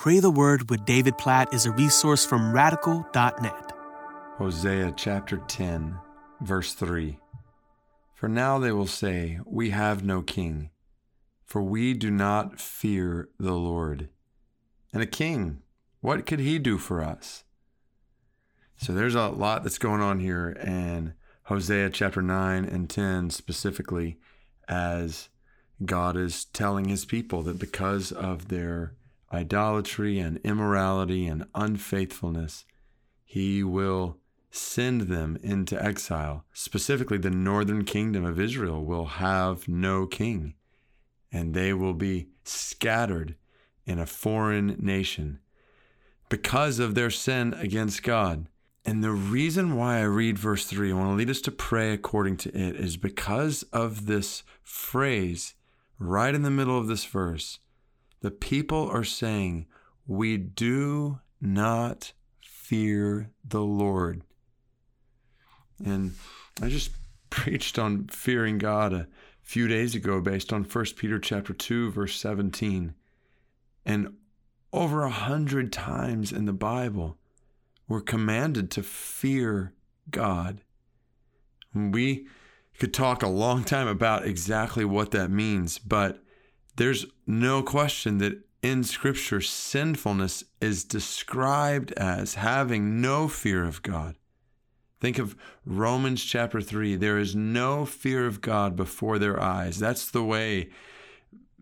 Pray the Word with David Platt is a resource from radical.net. Hosea chapter 10, verse 3. For now they will say, We have no king, for we do not fear the Lord. And a king, what could he do for us? So there's a lot that's going on here, and Hosea chapter 9 and 10 specifically, as God is telling his people that because of their idolatry and immorality and unfaithfulness, he will send them into exile. Specifically, the northern kingdom of Israel will have no king, and they will be scattered in a foreign nation because of their sin against God. And the reason why I read verse 3, I want to lead us to pray according to it, is because of this phrase right in the middle of this verse the people are saying, We do not fear the Lord. And I just preached on fearing God a few days ago based on 1 Peter chapter 2 verse 17. And over a hundred times in the Bible, we're commanded to fear God. We could talk a long time about exactly what that means, but there's no question that in Scripture, sinfulness is described as having no fear of God. Think of Romans chapter 3. There is no fear of God before their eyes. That's the way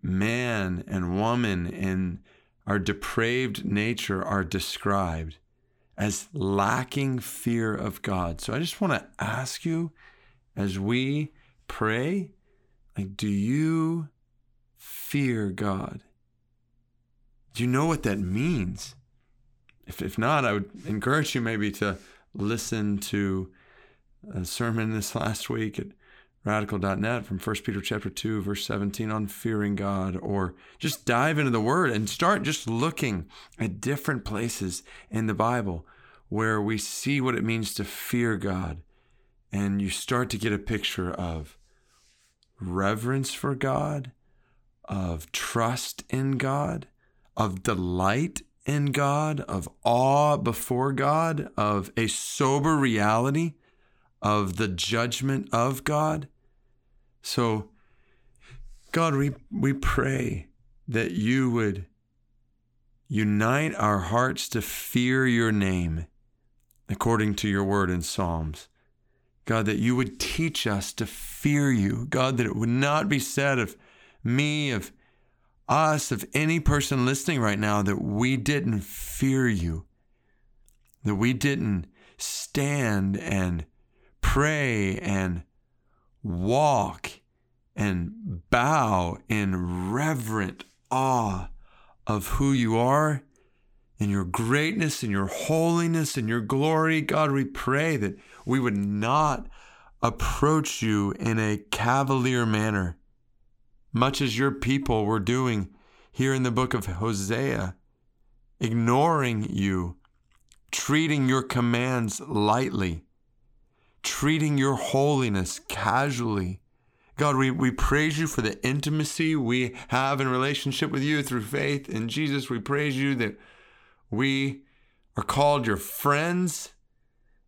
man and woman in our depraved nature are described as lacking fear of God. So I just want to ask you as we pray, like, do you fear God? Do you know what that means? If, if not, I would encourage you maybe to listen to a sermon this last week at radical.net from 1 Peter chapter 2 verse 17 on fearing God or just dive into the word and start just looking at different places in the Bible where we see what it means to fear God and you start to get a picture of reverence for God of trust in God, of delight in God, of awe before God, of a sober reality of the judgment of God. So, God, we, we pray that you would unite our hearts to fear your name according to your word in Psalms. God, that you would teach us to fear you. God, that it would not be said of me, of us, of any person listening right now, that we didn't fear you, that we didn't stand and pray and walk and bow in reverent awe of who you are and your greatness and your holiness and your glory. God, we pray that we would not approach you in a cavalier manner, much as your people were doing here in the book of Hosea, ignoring you, treating your commands lightly, treating your holiness casually. God, we, we praise you for the intimacy we have in relationship with you through faith in Jesus. We praise you that we are called your friends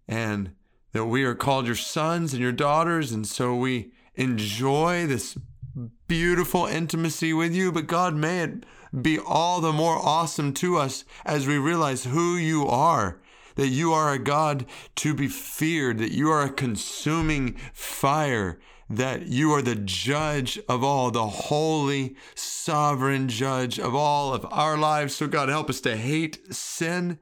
and that we are called your sons and your daughters. And so we enjoy this beautiful intimacy with you, but God, may it be all the more awesome to us as we realize who you are. That you are a God to be feared, that you are a consuming fire, that you are the judge of all, the holy, sovereign judge of all of our lives. So, God, help us to hate sin.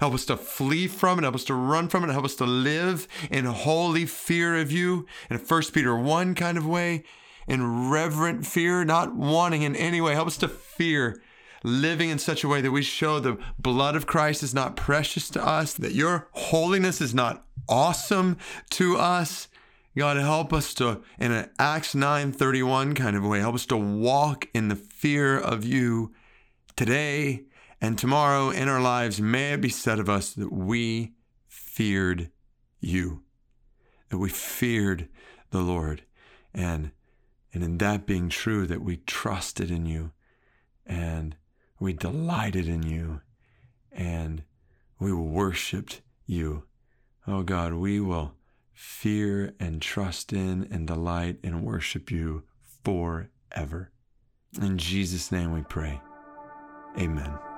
Help us to flee from it. Help us to run from it. Help us to live in holy fear of you in a 1 Peter 1 kind of way in reverent fear, not wanting in any way. Help us to fear living in such a way that we show the blood of Christ is not precious to us, that your holiness is not awesome to us. God, help us to, in an Acts 9:31 kind of way, help us to walk in the fear of you today and tomorrow in our lives. May it be said of us that we feared you, that we feared the Lord. And and in that being true, that we trusted in you and we delighted in you and we worshiped you. Oh God, we will fear and trust in and delight and worship you forever. In Jesus' name we pray. Amen.